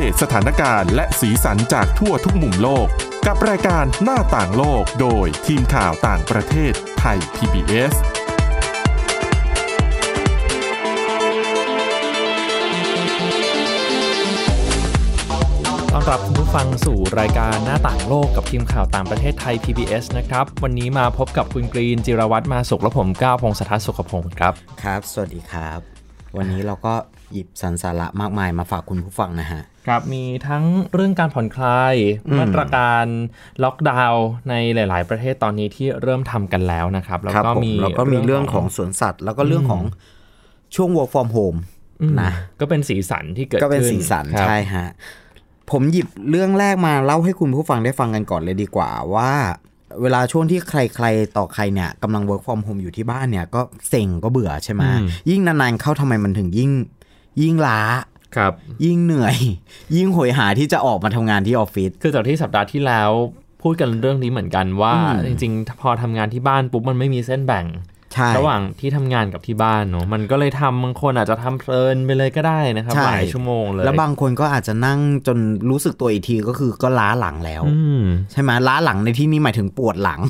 เดตสถานการณ์และสีสันจากทั่วทุกมุมโลก กับรายการหน้าต่างโลกโดยทีมข่าวต่างประเทศไทย PBS ต้อนรับคุณผู้ฟังสู่รายการหน้าต่างโลกกับทีมข่าวต่างประเทศไทย PBS นะครับ วันนี้มาพบกับคุณกรีนจิรวัตรมาสุขและผมก้าวพงศธรสุขพงศ์ครับ ครับ สวัสดีครับ วันนี้เราก็ หยิบสรรสาระมากมายมาฝากคุณผู้ฟังนะฮะ ครับมีทั้งเรื่องการผ่อนคลาย มาตรการล็อกดาวน์ในหลาย ๆ ประเทศตอนนี้ที่เริ่มทำกันแล้วนะครับ แล้วครับก็ผมมีแล้วก็มีเรื่องของสวนสัตว์ แล้วก็เรื่องของช่วง work from home อืมนะก็เป็นสีสันที่เกิดก็เป็นขึ้สีสันครับใช่ฮะผมหยิบเรื่องแรกมาเล่าให้คุณผู้ฟังได้ฟังกันก่อนเลยดีกว่าว่าเวลาช่วงที่ใครๆ ต่อใครเนี่ยกำลัง work from home อยู่ที่บ้านเนี่ยก็เซ็งก็เบื่อใช่ไหมยิ่งนานๆเข้าทำไมมันถึงยิ่ง ยิ่งล้าครับ ยิ่งเหนื่อย ยิ่งโหยหาที่จะออกมาทำงานที่ออฟฟิศคือจากที่สัปดาห์ที่แล้วพูดกันเรื่องนี้เหมือนกันว่าอืมจริง ๆ พอทำงานที่บ้านปุ๊บมันไม่มีเส้นแบ่งใช่ ระหว่างที่ทำงานกับที่บ้านเนอะมันก็เลยทำบางคนอาจจะทำเพลินไปเลยก็ได้นะครับใช่หลายชั่วโมงเลย แล้วบางคนก็อาจจะนั่งจนรู้สึกตัวอีกทีก็คือก็ล้าหลังแล้วอืมใช่ไหมล้าหลังในที่นี้หมายถึงปวดหลัง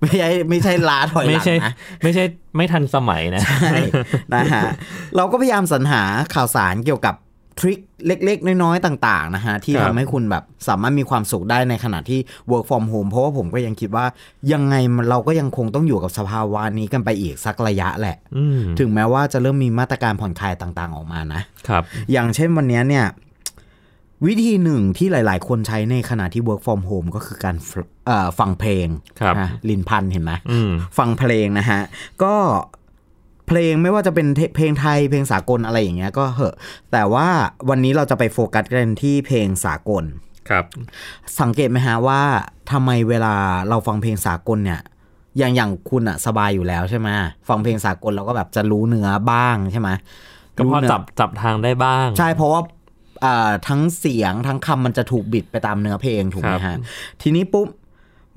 ไม่ใช่ไม่ใช่ล้าถอยหไม่ลังใช่นะไม่ใช่ไม่ทันสมัยนะใช่นะฮะเราก็พยายามสรรหาข่าวสารเกี่ยวกับ ทริคเล็ก ๆ น้อยๆต่าง ๆ นะฮะ ที่ครัทำบให้คุณแบบสามารถมีความสุขได้ในขณะที่ work from home เพราะว่าผมก็ยังคิดว่ายังไงมันเราก็ยังคงต้องอยู่กับสภาวะนี้กันไปอีกสักระยะแหละอืมถึงแม้ว่าจะเริ่มมีมาตรการผ่อนคลายต่าง ๆ ออกมานะครับ อย่างเช่นวันเนี้ยเนี่ย วิธีหนึ่งที่หลาย ๆ คนใช้ในขณะที่ work from home ก็คือการฟเอ่อฟังเพลงครับนะลินพันธ์เห็นไหมอืมฟังเพลงนะฮะ ก็ เพลงไม่ว่าจะเป็นเทเพลงไทยเพลงสากลอะไรอย่างเงี้ยก็เหอะ แต่ว่าวันนี้เราจะไปโฟกัสกันที่เพลงสากลครับ สังเกตไหมฮะว่าทำไมเวลาเราฟังเพลงสากลเนี่ยอย่างอย่างคุณอะสบายอยู่แล้วใช่ไหมฟังเพลงสากลเราก็แบบจะรู้เนื้อบ้างใช่ไหมก็พอรู้เนื้จับจับทางได้บ้าง ใช่เพราะว่าอ่าทั้งเสียงทั้งคำมันจะถูกบิดไปตามเนื้อเพลงถูกไหมครัฮะบทีนี้ปุ๊บ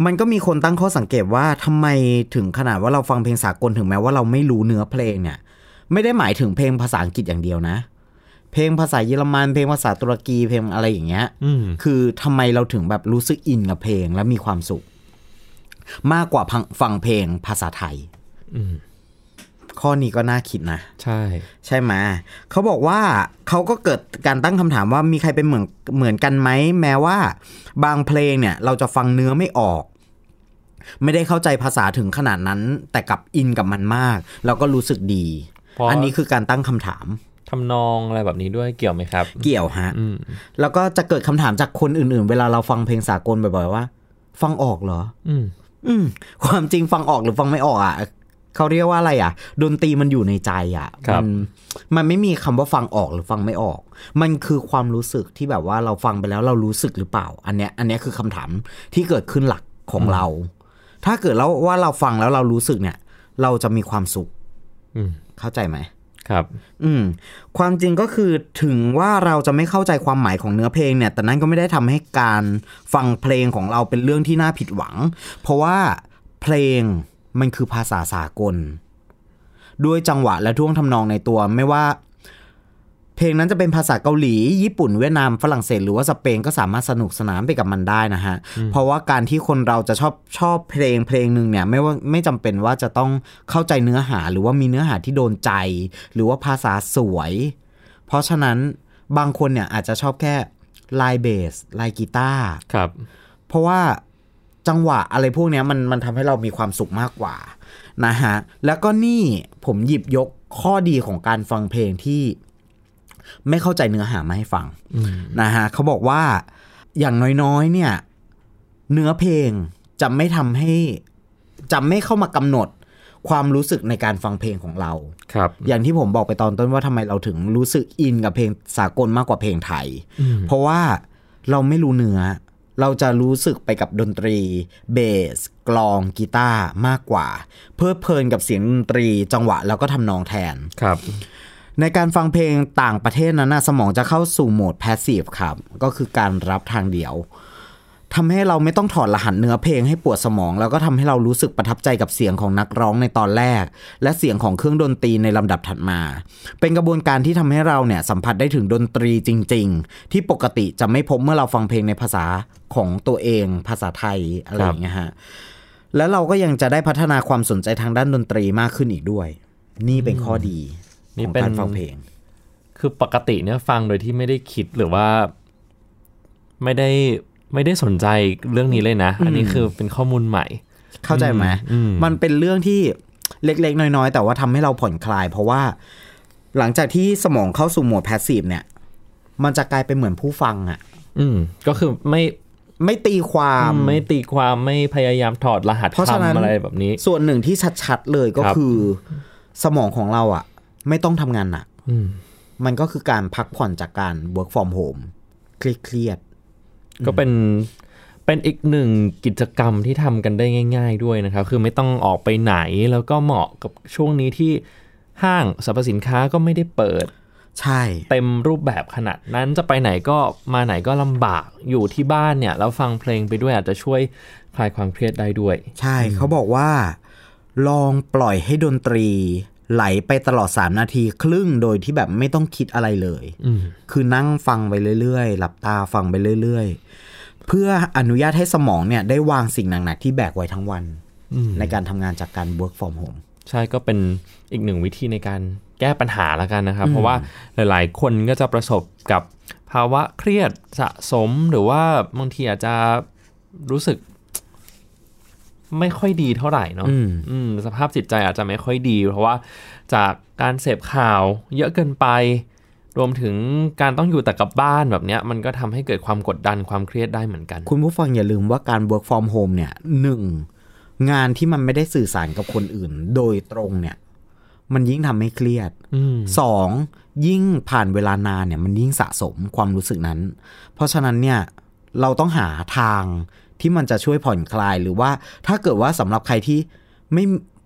มันก็มีคนตั้งข้อสังเกตว่าทำไมถึงขนาดว่าเราฟังเพลงสากลถึงแม้ว่าเราไม่รู้เนื้อเพลงเนี่ย ไม่ได้หมายถึงเพลงภาษาอังกฤษอย่างเดียวนะ เพลงภาษาเยอรมัน เพลงภาษาตุรกีเพลงอะไรอย่างเงี้ยอืมคือทำไมเราถึงแบบรู้สึกอินกับเพลงและมีความสุข มากกว่าฟังฟังเพลงภาษาไทยอืม ข้อนี้ก็น่าคิดนะ ใช่ ใช่ไหมเขาบอกว่าเขาก็เกิดการตั้งคำถามว่ามีใครเป็นเหมือนเหมือนกันไหมแม้ว่า บางเพลงเนี่ย เราจะฟังเนื้อไม่ออก ไม่ได้เข้าใจภาษาถึงขนาดนั้น แต่กลับอินกับมันมากแล้วก็รู้สึกดีเพราะอันนี้คือการตั้งคำถามทำนองอะไรแบบนี้ด้วยเกี่ยวไหมครับ เกี่ยวฮะอืมแล้วก็จะเกิดคำถามจากคนอื่นๆ เวลาเราฟังเพลงสากลบ่อยๆว่า ฟังออกเหรอ อืมอืมความจริงฟังออกหรือฟังไม่ออกอะ เขาเรียกว่าอะไรอะ ดนตรีมันอยู่ในใจอะครับมันมันไม่มีคำว่าฟังออกหรือฟังไม่ออก มันคือความรู้สึกที่แบบว่าเราฟังไปแล้วเรารู้สึกหรือเปล่า อันเนี้ยอันเนี้ยคือคำถามที่เกิดขึ้นหลักของเรา ถ้าเกิดแล้วว่าเราฟังแล้วเรารู้สึกเนี่ย เราจะมีความสุขอืมเข้าใจไหมครับ อืม ความจริงก็คือถึงว่าเราจะไม่เข้าใจความหมายของเนื้อเพลงเนี่ย แต่นั่นก็ไม่ได้ทำให้การฟังเพลงของเราเป็นเรื่องที่น่าผิดหวัง เพราะว่าเพลง มันคือภาษาสากล ด้วยจังหวะและท่วงทำนองในตัวไม่ว่า เพลงนั้นจะเป็นภาษาเกาหลี ญี่ปุ่นเวียดนามฝรั่งเศสหรือว่าสเปนก็สามารถสนุกสนานไปกับมันได้นะฮะ เพราะว่าการที่คนเราจะชอบชอบเพลงเพลงหนึ่งเนี่ยไม่ว่าไม่จำเป็นว่าจะต้องเข้าใจเนื้อหาหรือว่ามีเนื้อหาที่โดนใจ หรือว่าภาษาสวย เพราะฉะนั้นบางคนเนี่ยอาจจะชอบแค่ลายเบสลายกีตาร์ครับ เพราะว่า จังหวะอะไรพวกเนี้ยมันมันทำให้เรามีความสุขมากกว่านะฮะแล้วก็นี่ผมหยิบยกข้อดีของการฟังเพลงที่ไม่เข้าใจเนื้อหามาให้ฟังอืมนะฮะเขาบอกว่าอย่างน้อยๆ เนี่ย เนื้อเพลงจะไม่ทำให้จะไม่เข้ามากำหนดความรู้สึกในการฟังเพลงของเราครับ อย่างที่ผมบอกไปตอนต้นว่าทำไมเราถึงรู้สึกอินกับเพลงสากลมากกว่าเพลงไทยอืมเพราะว่าเราไม่รู้เนื้อ เราจะรู้สึกไปกับดนตรี เบส กลองกีตาร์มากกว่า เพลิดเพลินกับเสียงดนตรีจังหวะแล้วก็ทำนองแทนครับในการฟังเพลงต่างประเทศนั้นนะสมองจะเข้าสู่โหมด passive ครับ ก็คือการรับทางเดียว ทำให้เราไม่ต้องถอดรหัสเนื้อเพลงให้ปวดสมอง แล้วก็ทำให้เรารู้สึกประทับใจกับเสียงของนักร้องในตอนแรก และเสียงของเครื่องดนตรีในลำดับถัดมา เป็นกระบวนการที่ทำให้เราเนี่ยสัมผัสได้ถึงดนตรีจริง ๆ ที่ปกติจะไม่พบเมื่อเราฟังเพลงในภาษาของตัวเอง ภาษาไทยอะไรอย่างเงี้ยฮะแล้วเราก็ยังจะได้พัฒนาความสนใจทางด้านดนตรีมากขึ้นอีกด้วย นี่เป็นข้อดีนี่ของเป็นการฟังเพลง คือปกติเนี่ยฟังโดยที่ไม่ได้คิดหรือว่าไม่ได้ ไม่ได้สนใจเรื่องนี้เลยนะ อันนี้คือเป็นข้อมูลใหม่ เข้าใจไหมอืมมันเป็นเรื่องที่เล็กๆ น้อยๆ แต่ว่าทำให้เราผ่อนคลาย เพราะว่าหลังจากที่สมองเข้าสู่โหมด passive เนี่ย มันจะกลายเป็นเหมือนผู้ฟังอะอืม ก็คือไม่ไม่ตีความไม่ตีความไม่พยายามถอดรหัสเพราะฉะนั้นคำอะไรแบบนี้ ส่วนหนึ่งที่ชัดๆเลยก็ครับคือ สมองของเราอะไม่ต้องทำงานหนักอืมมันก็คือการพักผ่อนจากการ work from home เครียด ก็เป็นเป็นอีกหนึ่งกิจกรรมที่ทำกันได้ง่าย ๆ ด้วยนะครับ คือไม่ต้องออกไปไหนแล้วก็เหมาะกับช่วงนี้ที่ห้างสรรพสินค้าก็ไม่ได้เปิดๆใช่ เต็มรูปแบบขนาดนั้นจะไปไหนก็มาไหนก็ลำบากอยู่ที่บ้านเนี่ยแล้วฟังเพลงไปด้วยอาจจะช่วยคลายความเครียดได้ด้วย ใช่เขาบอกว่า ลองปล่อยให้ดนตรี ไหลไปตลอด3นาทีครึ่งโดยที่แบบไม่ต้องคิดอะไรเลยอืมคือนั่งฟังไปเรื่อยๆ หลับตาฟังไปเรื่อยๆ เพื่ออนุญาตให้สมองเนี่ยได้วางสิ่งหนักๆที่แบกไว้ทั้งวันอืมในการทำงานจากการ work from home ใช่ก็เป็นอีกหนึ่งวิธีในการแก้ปัญหาแล้วกันนะครับ เพราะว่าหลาย ๆ คนก็จะประสบกับภาวะเครียดสะสมหรือว่าบางทีอาจจะรู้สึก ไม่ค่อยดีเท่าไหร่เนาะอืมอืมสภาพจิตใจอาจจะไม่ค่อยดี เพราะว่าจากการเสพข่าวเยอะเกินไป รวมถึงการต้องอยู่แต่กับบ้านแบบเนี้ยมันก็ทำให้เกิดความกดดันความเครียดได้เหมือนกัน คุณผู้ฟังอย่าลืมว่าการ work from home เนี่ยหนึ่งงานที่มันไม่ได้สื่อสารกับคนอื่น โดยตรงเนี่ย มันยิ่งทำให้เครียดอืมสองยิ่งผ่านเวลานานเนี่ย มันยิ่งสะสมความรู้สึกนั้น เพราะฉะนั้นเนี่ยเราต้องหาทาง ที่มันจะช่วยผ่อนคลายหรือว่าถ้าเกิดว่าสำหรับใครที่ไม่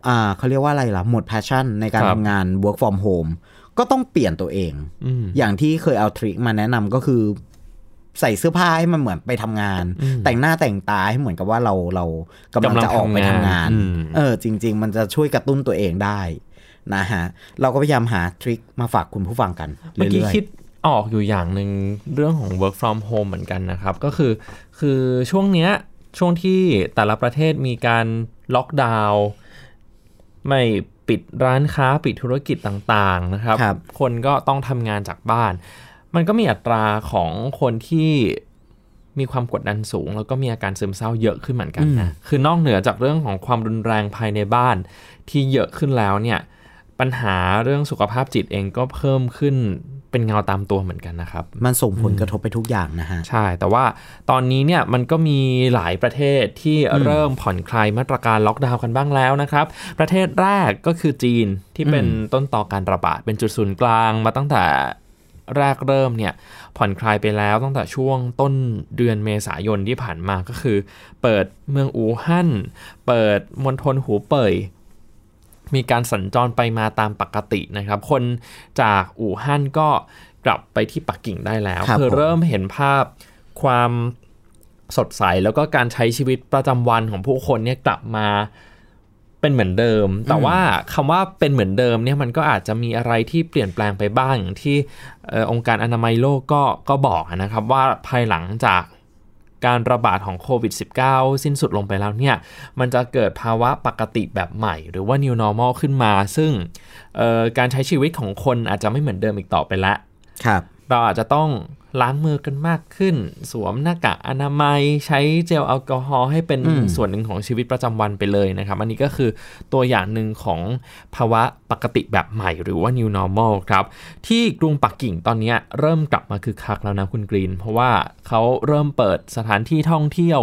อ่าเขาเรียกว่าอะไรล่ะ หมด passion ในการครับทำงาน work from home ก็ต้องเปลี่ยนตัวเองอืมอย่างที่เคยเอาทริคมาแนะนำก็คือ ใส่เสื้อผ้าให้มันเหมือนไปทำงาน แต่งหน้าแต่งตาให้เหมือนกับว่าเราเรากำลังจะออกไปทำงานอืมเออ จริง ๆ มันจะช่วยกระตุ้นตัวเองได้นะฮะ เราก็พยายามหาทริคมาฝากคุณผู้ฟังกันเมื่อกี้เรื่อยคิด ออกอยู่อย่างหนึ่งเรื่องของ work from home เหมือนกันนะครับ ก็คือคือช่วงเนี้ยช่วงที่แต่ละประเทศมีการล็อกดาวน์ไม่ปิดร้านค้าปิดธุรกิจต่างๆนะครับครับคนก็ต้องทำงานจากบ้าน มันก็มีอัตราของคนที่มีความกดดันสูง แล้วก็มีอาการซึมเศร้าเยอะขึ้นเหมือนกันนะคือนอกเหนือจากเรื่องของความรุนแรงภายในบ้านที่เยอะขึ้นแล้วเนี่ย ปัญหาเรื่องสุขภาพจิตเองก็เพิ่มขึ้นเป็นเงาตามตัวเหมือนกันนะครับๆมันส่งผลกระทบไปทุกอย่างนะฮะ ใช่ แต่ว่าตอนนี้เนี่ยมันก็มีหลายประเทศที่เริ่มผ่อนคลายมาตรการล็อกดาวน์กันบ้างแล้วนะครับ ประเทศแรกก็คือจีนที่เป็นต้นต่อการระบาด เป็นจุดศูนย์กลางมาตั้งแต่แรกเริ่มเนี่ยผ่อนคลายไปแล้วตั้งแต่ช่วงต้นเดือนเมษายนที่ผ่านมาก็คือ เปิดเมืองอู่ฮั่น เปิดมณฑลหูเป่ย มีการสัญจรไปมาตามปกตินะครับ คนจากอู่ฮั่นก็กลับไปที่ปักกิ่งได้แล้วครับคือผมเริ่มเห็นภาพความสดใสแล้วก็การใช้ชีวิตประจำวันของผู้คนเนี่ยกลับมาเป็นเหมือนเดิม แต่ว่าคำว่าเป็นเหมือนเดิมเนี่ยมันก็อาจจะมีอะไรที่เปลี่ยนแปลงไปบ้างอย่างที่เอ่อองค์การอนามัยโลกก็ก็บอกนะครับว่าภายหลังจาก การระบาดของโควิด -19 สิ้นสุดลงไปแล้วเนี่ย มันจะเกิดภาวะปกติแบบใหม่ หรือว่า new normal ขึ้นมา ซึ่งเอ่อการใช้ชีวิตของคนอาจจะไม่เหมือนเดิมอีกต่อไปแล้วครับ เราอาจจะต้อง ล้างมือกันมากขึ้น สวมหน้ากากอนามัย ใช้เจลแอลกอฮอล์ให้เป็นอืมส่วนหนึ่งของชีวิตประจำวันไปเลยนะครับ อันนี้ก็คือตัวอย่างหนึ่งของภาวะปกติแบบใหม่หรือว่า new normal ครับ ที่กรุงปักกิ่งตอนนี้เริ่มกลับมาคือคักแล้วนะคุณกรีน เพราะว่าเขาเริ่มเปิดสถานที่ท่องเที่ยว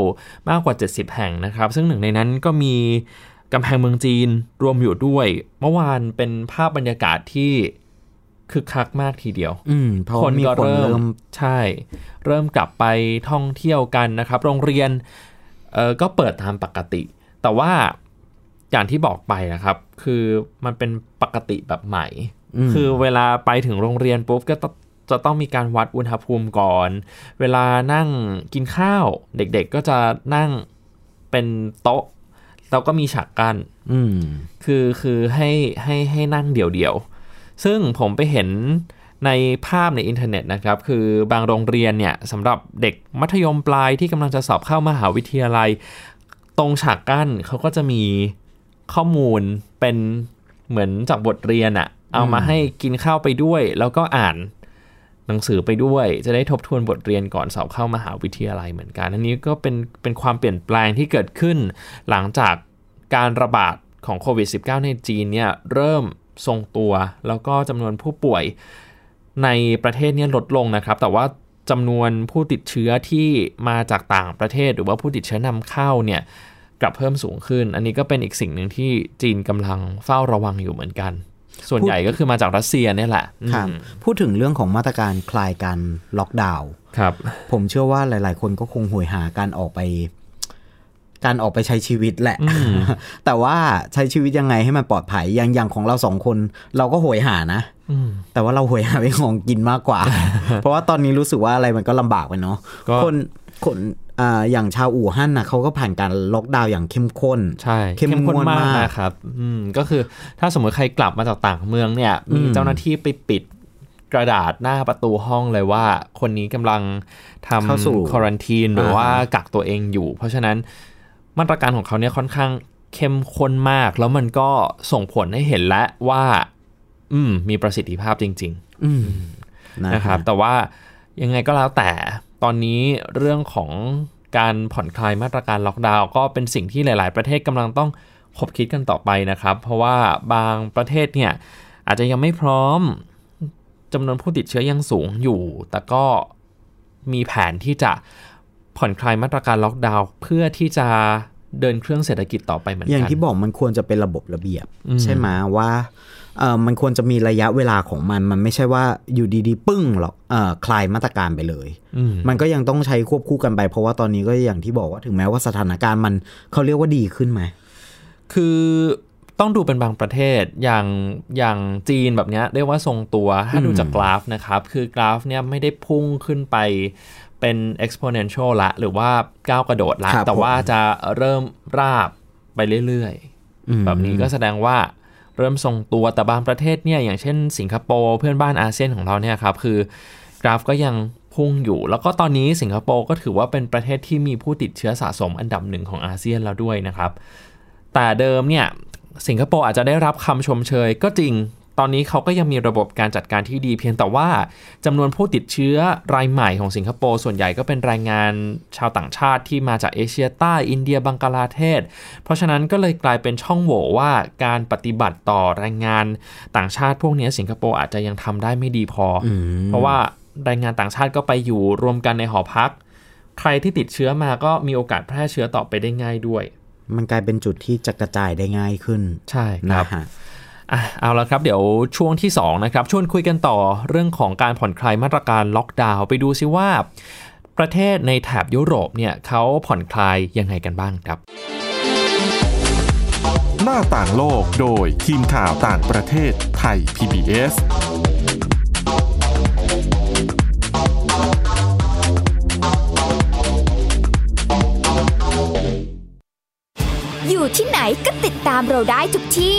มากกว่า 70 แห่งนะครับ ซึ่งหนึ่งในนั้นก็มีกำแพงเมืองจีนรวมอยู่ด้วย เมื่อวานเป็นภาพบรรยากาศที่ คึกคักมากทีเดียว อืมเพราะคว่านมีก็คนเริ่เริ่มมใช่ เริ่มกลับไปท่องเที่ยวกันนะครับ โรงเรียนเออก็เปิดตามปกติ แต่ว่าอย่างที่บอกไปนะครับ คือมันเป็นปกติแบบใหม่อืมคือเวลาไปถึงโรงเรียนปุ๊บก็ต้องจะต้องมีการวัดอุณหภูมิก่อน เวลานั่งกินข้าวเด็กๆก็จะนั่งเป็นโต๊ะแล้วก็มีฉากกั้นอืมคือคือให้ให้ให้นั่งเดี่ยวๆ ซึ่งผมไปเห็นในภาพในอินเทอร์เน็ตนะครับ คือบางโรงเรียนเนี่ยสำหรับเด็กมัธยมปลายที่กำลังจะสอบเข้ามหาวิทยาลัย ตรงฉากกั้นเขาก็จะมีข้อมูลเป็นเหมือนจากบทเรียนอะเอามาให้กินข้าวไปด้วย แล้วก็อ่านหนังสือไปด้วย จะได้ทบทวนบทเรียนก่อนสอบเข้ามหาวิทยาลัยเหมือนกันอันนี้ก็เป็นเป็นความเปลี่ยนแปลงที่เกิดขึ้น หลังจากการระบาดของโควิด -19 ในจีนเนี่ยเริ่ม ทรงตัว แล้วก็จำนวนผู้ป่วยในประเทศเนี่ยลดลงนะครับ แต่ว่าจำนวนผู้ติดเชื้อที่มาจากต่างประเทศ หรือว่าผู้ติดเชื้อนำเข้าเนี่ยกลับเพิ่มสูงขึ้น อันนี้ก็เป็นอีกสิ่งหนึ่งที่จีนกำลังเฝ้าระวังอยู่เหมือนกัน ส่วนใหญ่ก็คือมาจากรัสเซียเนี่ยแหละครับอืมพูดถึงเรื่องของมาตรการคลายการล็อกดาวน์ครับ ผมเชื่อว่าหลาย ๆ คนก็คงหวยหาการออกไป การออกไปใช้ชีวิตแหละ แต่ว่าใช้ชีวิตยังไงให้มันปลอดภัยอย่างอย่างของเราสองคน เราก็หวยหานะอืมแต่ว่าเราหวยหาเป็นของกินมากกว่า เพราะว่าตอนนี้รู้สึกว่าอะไรมันก็ลำบากไปเนาะก็คนคนอ่าอย่างชาวอู่ฮั่นนะเขาก็ผ่านการล็อกดาวน์อย่างเข้มข้นใช่เข้มงวดมากนะครับอืมก็คือถ้าสมมติใครกลับมาจากต่างเมืองเนี่ยมีอืมเจ้าหน้าที่ไปปิดกระดาษหน้าประตูห้องเลยว่า คนนี้กำลังทเข้าสู่ำควอรันทีนหรืออ่าว่ากักตัวเองอยู่ เพราะฉะนั้น มาตรการของเขาเนี่ยค่อนข้างเข้มข้นมาก แล้วมันก็ส่งผลให้เห็นแล้วว่า อืม มีประสิทธิภาพจริง ๆ อืมนะนะคครัรับบแต่ว่ายังไงก็แล้วแต่ตอนนี้เรื่องของการผ่อนคลายมาตรการล็อกดาวน์ก็เป็นสิ่งที่หลาย ๆ ประเทศกำลังต้องคบคิดกันต่อไปนะครับ เพราะว่าบางประเทศเนี่ยอาจจะยังไม่พร้อมจำนวนผู้ติดเชื้อยังสูงอยู่ แต่ก็มีแผนที่จะผ่อนคลายมาตรการล็อกดาวน์เพื่อที่จะ เดินเครื่องเศรษฐกิจต่อไปเหมือนอย่างกันที่บอกมันควรจะเป็นระบบระเบียบอืมใช่ไหมว่าเออมันควรจะมีระยะเวลาของมัน มันไม่ใช่ว่าอยู่ดีๆ ปึ้งหรอกเออคลายมาตรการไปเลยอืมมันก็ยังต้องใช้ควบคู่กันไปเพราะว่าตอนนี้ก็อย่างที่บอกว่าถึงแม้ว่าสถานการณ์มันเขาเรียกว่าดีขึ้นไหมคือต้องดูเป็นบางประเทศอย่างอย่างจีนแบบเนี้ยเรียกว่าทรงตัวถ้าดูจากกราฟนะครับ คือกราฟเนี่ยไม่ได้พุ่งขึ้นไป เป็น exponential ละ หรือว่าก้าวกระโดดละครับแต่ว่าผมจะเริ่มราบไปเรื่อยอืมๆแบบนี้ก็แสดงว่าเริ่มทรงตัวแต่บางประเทศเนี่ยอย่างเช่นสิงคโปร์เพื่อนบ้านอาเซียนของเราเนี่ยครับ คือกราฟก็ยังพุ่งอยู่ แล้วก็ตอนนี้สิงคโปร์ก็ถือว่าเป็นประเทศที่มีผู้ติดเชื้อสะสมอันดับหนึ่งของอาเซียนแล้วด้วยนะครับ แต่เดิมเนี่ยสิงคโปร์อาจจะได้รับคำชมเชยก็จริง ตอนนี้เขาก็ยังมีระบบการจัดการที่ดี เพียงแต่ว่าจำนวนผู้ติดเชื้อรายใหม่ของสิงคโปร์ส่วนใหญ่ก็เป็นแรงงานชาวต่างชาติที่มาจากเอเชียใต้อินเดียบังกลาเทศ เพราะฉะนั้นก็เลยกลายเป็นช่องโหว่ว่าการปฏิบัติต่อแรงงานต่างชาติพวกนี้สิงคโปร์อาจจะยังทำได้ไม่ดีพอออืมเพราะว่าแรงงานต่างชาติก็ไปอยู่รวมกันในหอพัก ใครที่ติดเชื้อมาก็มีโอกาสแพร่เชื้อต่อไปได้ง่ายด้วย มันกลายเป็นจุดที่จะกระจายได้ง่ายขึ้น ใช่คนะรับฮะ อะเอาละครับเดี๋ยวช่วงที่2นะครับชวนคุยกันต่อเรื่องของการผ่อนคลายมาตรการล็อกดาวน์ไปดูซิว่า ประเทศในแถบยุโรปเนี่ยเขาผ่อนคลายยังไงกันบ้างครับ หน้าต่างโลกโดยทีมข่าวต่างประเทศไทย PBS อยู่ที่ไหนก็ติดตามเราได้ทุกที่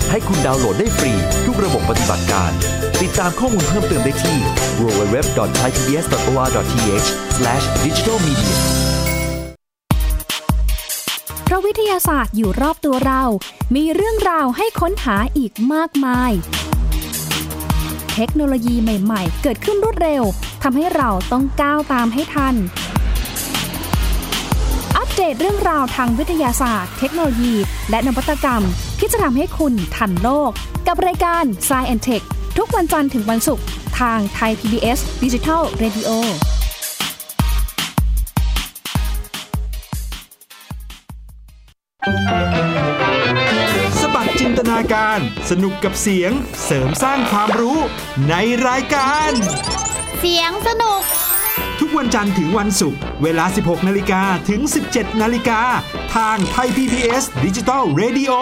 ให้คุณดาวน์โหลดได้ฟรี ทุกระบบปฏิบัติการ ติดตามข้อมูลเพิ่มเติมได้ที่ www.thaipbs.or.th/digitalmedia พราะวิทยาศาสตร์อยู่รอบตัวเรา มีเรื่องราวให้ค้นหาอีกมากมาย เทคโนโลยีใหม่ๆ เกิดขึ้นรวดเร็วทำให้เราต้องก้าวตามให้ทันอัปเดตเรื่องราวทางวิทยาศาสตร์ เทคโนโลยี และนวัตกรรม ที่จะทำให้คุณทันโลก กับรายการ s c i e n t e c h ทุกวันจันทร์ถึงวันศุกร์ทางไทย PBS Digital Radio สบัดจินตนาการสนุกกับเสียงเสริมสร้างความรู้ในรายการ เสียงสนุก ทุกวันจันทร์ถึงวันศุกร์เวลา 16 นาฬิกาถึง 17 นาฬิกา ทางไทย PBS ดิจิตอล Radio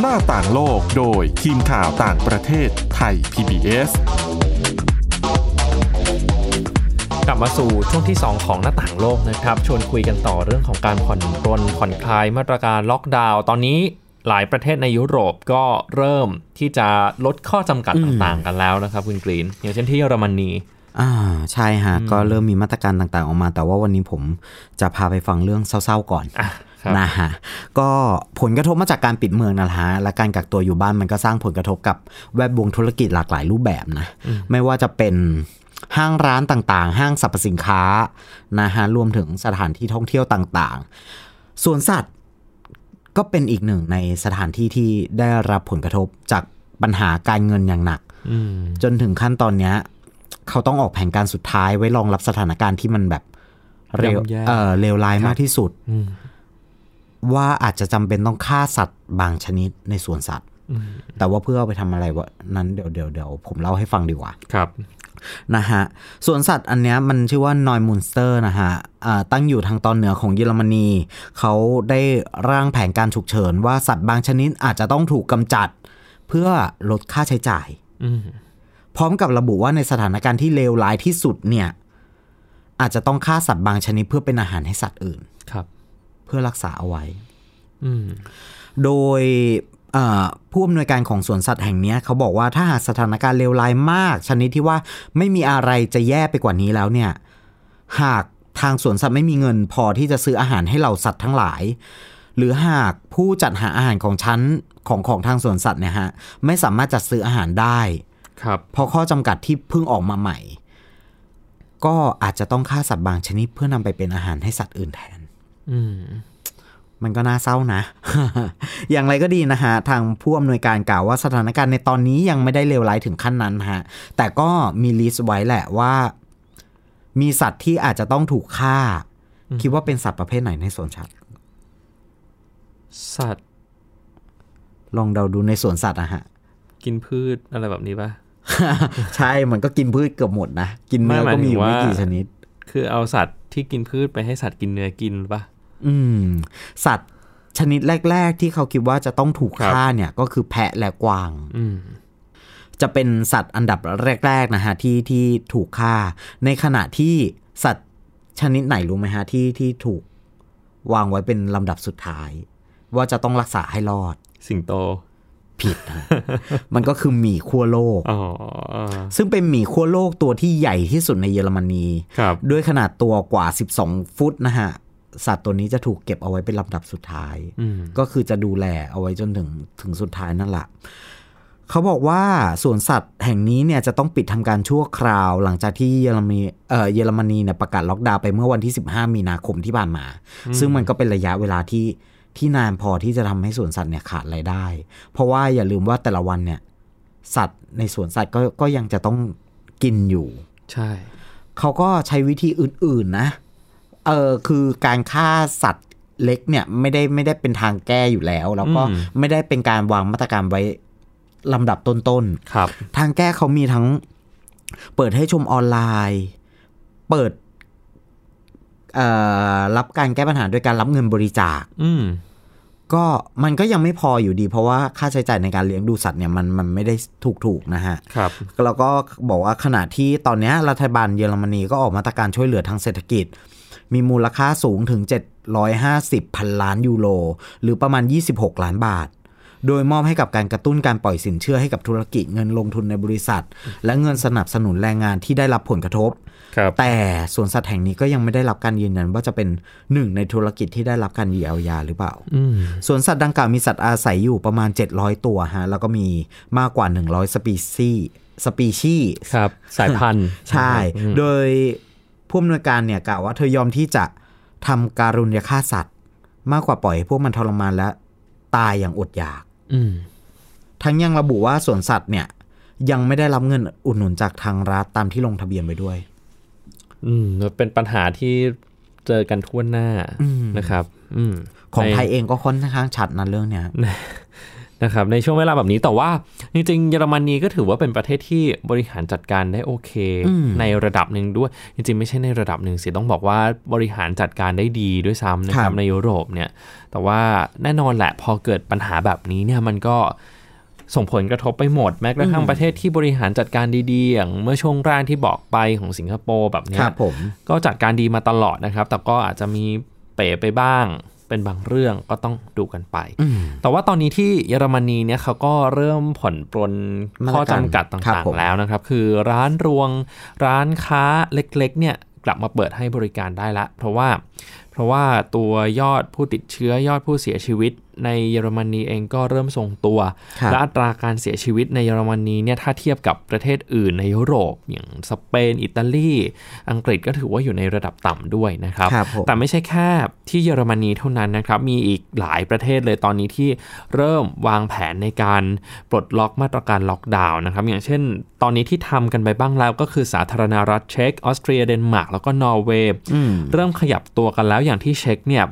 หน้าต่างโลกโดยทีมข่าวต่างประเทศไทย PBS กลับมาสู่ช่วงที่ 2 ของหน้าต่างโลกนะครับ ชวนคุยกันต่อเรื่องของการผ่อนปรนผ่อนคลายมาตรการล็อกดาวน์ตอนนี้ หลายประเทศในยุโรปก็เริ่มที่จะลดข้อจำกัดต่างๆ กันแล้วนะครับคุณกรีน อย่างเช่นที่เยอรมนีอ่าใช่ฮะ ก็เริ่มมีมาตรการต่างๆ ออกมา แต่ว่าวันนี้ผมจะพาไปฟังเรื่องเศร้าๆก่อนอะครับนะฮะก็ผลกระทบมาจากการปิดเมืองนะฮะและการกักตัวอยู่บ้านมันก็สร้างผลกระทบกับแวดวงธุรกิจหลากหลายรูปแบบนะไม่ว่าจะเป็นห้างร้านต่างๆ ห้างสรรพสินค้านะฮะรวมถึงสถานที่ท่องเที่ยวต่างๆสวนสัตว์ ก็เป็นอีกหนึ่งในสถานที่ที่ได้รับผลกระทบจากปัญหาการเงินอย่างหนักอืมจนถึงขั้นตอนเนี้ย เขาต้องออกแผนการสุดท้ายไว้รองรับสถานการณ์ที่มันแบบเร็วย่ำแย่เออเลวร้ายมากที่สุดอืมว่าอาจจะจำเป็นต้องฆ่าสัตว์บางชนิดในสวนสัตว์อืม แต่ว่าเพื่อเอาไปทำอะไรวะนั้นเดี๋ยวเดี๋ยวเดี๋ยวผมเล่าให้ฟังดีกว่าครับนะฮะสวนสัตว์อันเนี้ยมันชื่อว่านอยมูนสเตอร์นะฮะอ่าตั้งอยู่ทางตอนเหนือของเยอรมนี เขาได้ร่างแผนการฉุกเฉินว่าสัตว์บางชนิดอาจจะต้องถูกกำจัด เพื่อลดค่าใช้จ่ายอืมพร้อมกับระบุว่าในสถานการณ์ที่เลวร้ายที่สุดเนี่ย อาจจะต้องฆ่าสัตว์บางชนิดเพื่อเป็นอาหารให้สัตว์อื่นครับ เพื่อรักษาเอาไว้อืมโดยเอ่อ ผู้อำนวยการของสวนสัตว์แห่งเนี้ยเขาบอกว่าถ้าหากสถานการณ์เลวร้ายมาก ชนิดที่ว่าไม่มีอะไรจะแย่ไปกว่านี้แล้วเนี่ย หากทางสวนสัตว์ไม่มีเงินพอที่จะซื้ออาหารให้เหล่าสัตว์ทั้งหลาย หรือหากผู้จัดหาอาหารของชั้นของของทางสวนสัตว์เนี่ยฮะไม่สามารถจัดซื้ออาหารได้ครับเพราะข้อจำกัดที่เพิ่งออกมาใหม่ ก็อาจจะต้องฆ่าสัตว์บางชนิดเพื่อนำไปเป็นอาหารให้สัตว์อื่นแทน อืม มันก็น่าเศร้านะ อย่างไรก็ดีนะฮะ ทางผู้อำนวยการกล่าวว่าสถานการณ์ในตอนนี้ยังไม่ได้เลวร้ายถึงขั้นนั้นฮะ แต่ก็มีลิสต์ไว้แหละว่า มีสัตว์ที่อาจจะต้องถูกฆ่า คิดว่าเป็นสัตว์ประเภทไหนในสวนสัตว์สัตว์ ลองเดาดูในสวนสัตว์อะฮะ กินพืชอะไรแบบนี้ป่ะใช่มันก็กินพืชเกือบหมดนะ กินเนื้อไม่หมายก็มีอยู่ถึงไม่ว่ากี่ชนิด คือเอาสัตว์ที่กินพืชไปให้สัตว์กินเนื้อกินป่ะ อืม สัตว์ชนิดแรก ๆ ที่เขาคิดว่าจะต้องถูกครับฆ่าเนี่ย ก็คือแพะและกวางอืมจะเป็นสัตว์อันดับแรก ๆ นะฮะที่ที่ถูกฆ่า ในขณะที่สัตว์ชนิดไหนรู้ไหมฮะที่ที่ถูกวางไว้เป็นลำดับสุดท้าย ว่าจะต้องรักษาให้รอด สิงโตผิดฮะมันก็คือหมีขั้วโลกอ๋อซึ่งเป็นหมีขั้วโลกตัวที่ใหญ่ที่สุดในเยอรมนีครับด้วยขนาดตัวกว่า 12 ฟุตนะฮะ สัตว์ตัวนี้จะถูกเก็บเอาไว้เป็นลำดับสุดท้ายอืมก็คือจะดูแลเอาไว้จนถึงถึงสุดท้ายนั่นแหละเขาบอกว่าสวนสัตว์แห่งนี้เนี่ยจะต้องปิดทำการชั่วคราวหลังจากที่เยอรมนีเอ่อเยอรมนีเนี่ยประกาศล็อกดาวน์ไปเมื่อวันที่ 15 มีนาคมที่ผ่านมา ซึ่งมันก็เป็นระยะเวลาที่ที่นานพอที่จะทำให้สวนสัตว์เนี่ยขาดรายได้ เพราะว่าอย่าลืมว่าแต่ละวันเนี่ย สัตว์ในสวนสัตว์ก็ก็ยังจะต้องกินอยู่ ใช่ เขาก็ใช้วิธีอื่น ๆ นะ เออคือการฆ่าสัตว์เล็กเนี่ยไม่ได้ไม่ได้เป็นทางแก้อยู่แล้ว แล้วก็อืมไม่ได้เป็นการวางมาตรการไว้ลำดับต้นครับๆทางแก้เขามีทั้งเปิดให้ชมออนไลน์ เปิดเอ่อรับการแก้ปัญหาโดยการรับเงินบริจาค อืมก็มันก็ยังไม่พออยู่ดี เพราะว่าค่าใช้จ่ายในการเลี้ยงดูสัตว์เนี่ยมันมันไม่ได้ถูกๆนะฮะครับแล้วก็บอกว่าขณะที่ตอนเนี้ยรัฐบาลเยอรมนีก็ออกมาตรการช่วยเหลือทางเศรษฐกิจ มีมูลค่าสูงถึง 750 พันล้านยูโรหรือประมาณ 26 ล้านบาท โดยมอบให้กับการกระตุ้นการปล่อยสินเชื่อให้กับธุรกิจเงินลงทุนในบริษัท และเงินสนับสนุนแรงงานที่ได้รับผลกระทบครับแต่สวนสัตว์แห่งนี้ก็ยังไม่ได้รับการยืนยันว่าจะเป็นหนึ่งในธุรกิจที่ได้รับการเยียวยาหรือเปล่าอืมสวนสัตว์ดังกล่าวมีสัตว์อาศัยอยู่ประมาณ 700 ตัวฮะแล้วก็มีมากกว่า 100 สปีซีสปีชีส์ครับสายพันธุ์ ใช่ โดย ผู้อำนวยการเนี่ยกล่าวว่าเธอยอมที่จะทำการุณยฆ่าสัตว์ มากกว่าปล่อยให้พวกมันทรมานและตายอย่างอดอยาก อืมทั้งยังระบุว่าสวนสัตว์เนี่ย ยังไม่ได้รับเงินอุดหนุนจากทางรัฐตามที่ลงทะเบียนไว้ด้วย อืมเป็นปัญหาที่เจอกันทั่วหน้าอืมนะครับ อืมของในไทยเองก็ค่อนข้างชัดนะเรื่องเนี้ย นะครับในช่วงเวลาแบบนี้แต่ว่าจริงๆเยอรมนีก็ถือว่าเป็นประเทศที่บริหารจัดการได้โอเคอืมในระดับหนึ่งด้วย จริงๆ ไม่ใช่ในระดับหนึ่งสิต้องบอกว่าบริหารจัดการได้ดีด้วยซ้ำนะครับในยุโรปเนี่ยแต่ว่าแน่นอนแหละพอเกิดปัญหาแบบนี้เนี่ยมันก็ส่งผลกระทบไปหมดแม้กระทั่งประเทศที่บริหารจัดการดีๆ อย่างเมื่อช่วงแรกที่บอกไปของสิงคโปร์แบบเนี้คยรับผมก็จัดการดีมาตลอดนะครับ แต่ก็อาจจะมีเป๋ไปบ้าง เป็นบางเรื่องก็ต้องดูกันไปอืมแต่ว่าตอนนี้ที่เยอรมนีเนี่ยเขาก็เริ่มผ่อนปรนมาตรการข้อจำกัดครับต่างผมๆแล้วนะครับ คือร้านรวงร้านค้าเล็กๆ เนี่ยกลับมาเปิดให้บริการได้ละ เพราะว่า เพราะว่าตัวยอดผู้ติดเชื้อยอดผู้เสียชีวิต ในเยอรมนีเองก็เริ่มทรงตัวครับและอัตราการเสียชีวิตในเยอรมนีเนี่ยถ้าเทียบกับประเทศอื่นในยุโรป อย่างสเปน อิตาลี อังกฤษก็ถือว่าอยู่ในระดับต่ำด้วยนะครับครับผมแต่ไม่ใช่แค่ที่เยอรมนีเท่านั้นนะครับ มีอีกหลายประเทศเลยตอนนี้ที่เริ่มวางแผนในการปลดล็อกมาตรการล็อกดาวน์นะครับ อย่างเช่น ตอนนี้ที่ทำกันไปบ้างแล้วก็คือสาธารณรัฐเช็กออสเตรียเดนมาร์กแล้วก็นอร์เวย์อืมเริ่มขยับตัวกันแล้วอย่างที่เช็กเนี่ย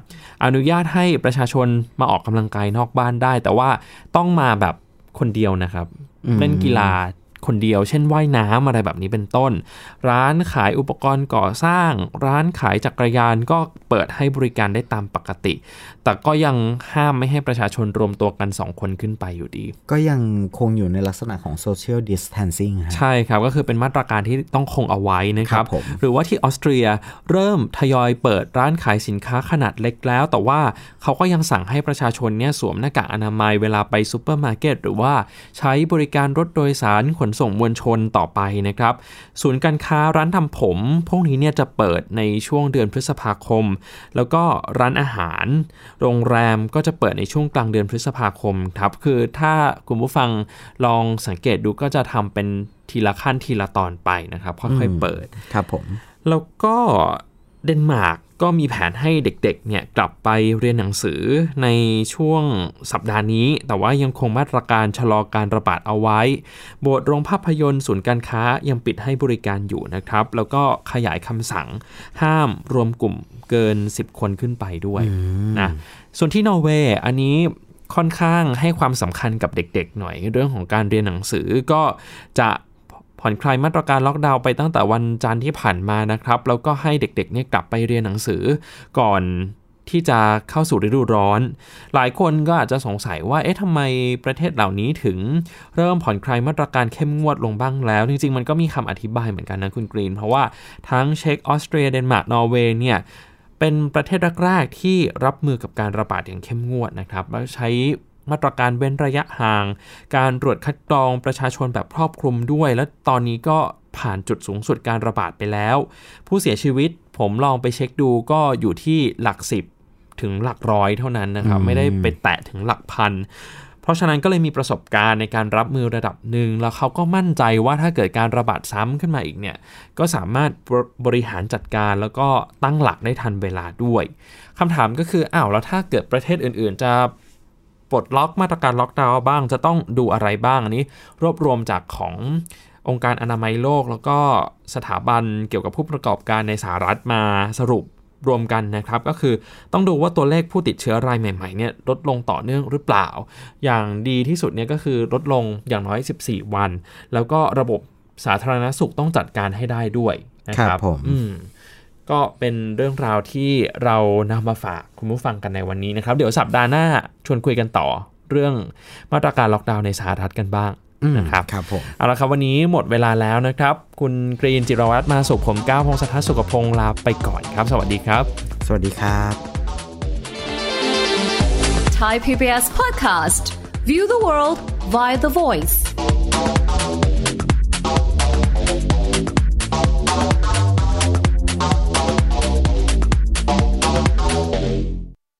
อนุญาตให้ประชาชนมาออกกำลังกายนอกบ้านได้ แต่ว่าต้องมาแบบคนเดียวนะครับอืมเล่นกีฬา คนเดียว เช่นว่ายน้ำอะไรแบบนี้เป็นต้น ร้านขายอุปกรณ์ก่อสร้าง ร้านขายจักรยานก็เปิดให้บริการได้ตามปกติ แต่ก็ยังห้ามไม่ให้ประชาชนรวมตัวกัน 2 คนขึ้นไปอยู่ดี ก็ยังคงอยู่ในลักษณะของ social distancing ฮะใช่ครับ ก็คือเป็นมาตรการที่ต้องคงเอาไว้นะครัครับผมหรือว่าที่ออสเตรียเริ่มทยอยเปิดร้านขายสินค้าขนาดเล็กแล้ว แต่ว่าเขาก็ยังสั่งให้ประชาชนเนี่ยสวมหน้ากากอนามัยเวลาไปซูเปอร์มาร์เก็ตหรือว่าใช้บริการรถโดยสารขนส่งมวลชนต่อไปนะครับ ศูนย์การค้าร้านทำผม พวกนี้เนี่ยจะเปิดในช่วงเดือนพฤษภาคม แล้วก็ร้านอาหาร โรงแรมก็จะเปิดในช่วงกลางเดือนพฤษภาคมครับ คือถ้าคุณผู้ฟังลองสังเกตดูก็จะทำเป็นทีละขั้นทีละตอนไปนะครับค่อยๆเปิดครับผมแล้วก็ เดนมาร์กก็มีแผนให้เด็กๆ เนี่ยกลับไปเรียนหนังสือในช่วงสัปดาห์นี้ แต่ว่ายังคงมาตรการชะลอการระบาดเอาไว้ โบสถ์โรงภาพยนตร์ศูนย์การค้ายังปิดให้บริการอยู่นะครับ แล้วก็ขยายคำสั่งห้ามรวมกลุ่มเกิน 10 คนขึ้นไปด้วยนะ ส่วนที่นอร์เวย์อันนี้ค่อนข้างให้ความสำคัญกับเด็กๆ หน่อยเรื่องของการเรียนหนังสือก็จะ ผ่อนคลายมาตรการล็อกดาวน์ไปตั้งแต่วันจันทร์ที่ผ่านมานะครับ แล้วก็ให้เด็กๆเนี่ยกลับไปเรียนหนังสือก่อนที่จะเข้าสู่ฤดูร้อน หลายคนก็อาจจะสงสัยว่า เอ๊ะทำไมประเทศเหล่านี้ถึงเริ่มผ่อนคลายมาตรการเข้มงวดลงบ้างแล้ว จริง ๆ มันก็มีคำอธิบายเหมือนกันนะคุณกรีน เพราะว่าทั้งเช็กออสเตรีย เดนมาร์ก นอร์เวย์ เนี่ย เป็นประเทศแรกๆที่รับมือกับการระบาดอย่างเข้มงวดนะครับ แล้วใช้ มาตรการเว้นระยะห่าง การตรวจคัดกรองประชาชนแบบครอบคลุมด้วย และตอนนี้ก็ผ่านจุดสูงสุดการระบาดไปแล้ว ผู้เสียชีวิตผมลองไปเช็คดูก็อยู่ที่หลักสิบถึงหลักร้อยเท่านั้นนะครับ ไม่ได้ไปแตะถึงหลักพัน เพราะฉะนั้นก็เลยมีประสบการณ์ในการรับมือระดับหนึ่ง แล้วเขาก็มั่นใจว่าถ้าเกิดการระบาดซ้ำขึ้นมาอีกเนี่ย ก็สามารถบริหารจัดการแล้วก็ตั้งหลักได้ทันเวลาด้วยคำถามก็คืออ้าวแล้วถ้าเกิดประเทศอื่น ๆ จะ ปลดล็อกมาตรการล็อกดาวน์บ้างจะต้องดูอะไรบ้างอันนี้ รวบรวมจากขององค์การอนามัยโลก แล้วก็สถาบันเกี่ยวกับผู้ประกอบการในสหรัฐมาสรุปรวมกันนะครับ ก็คือต้องดูว่าตัวเลขผู้ติดเชื้อรายใหม่ๆเนี่ยลดลงต่อเนื่องหรือเปล่า อย่างดีที่สุดเนี่ยก็คือลดลงอย่างน้อย 14 วัน แล้วก็ระบบสาธารณสุขต้องจัดการให้ได้ด้วยนะคครัรับบผมอืม ก็เป็นเรื่องราวที่เรานำมาฝากคุณผู้ฟังกันในวันนี้นะครับ เดี๋ยวสัปดาห์หน้าชวนคุยกันต่อเรื่องมาตรการล็อกดาวน์ในสหรัฐกันบ้างอืมนะครับครับผมเอาละครับวันนี้หมดเวลาแล้วนะครับ คุณกรีนจิรวัตรมาสุขผมก้าวพงศธรสุขพงศ์ลาไปก่อนครับ สวัสดีครับ สวัสดีครับ Thai PBS podcast. View the world via the voice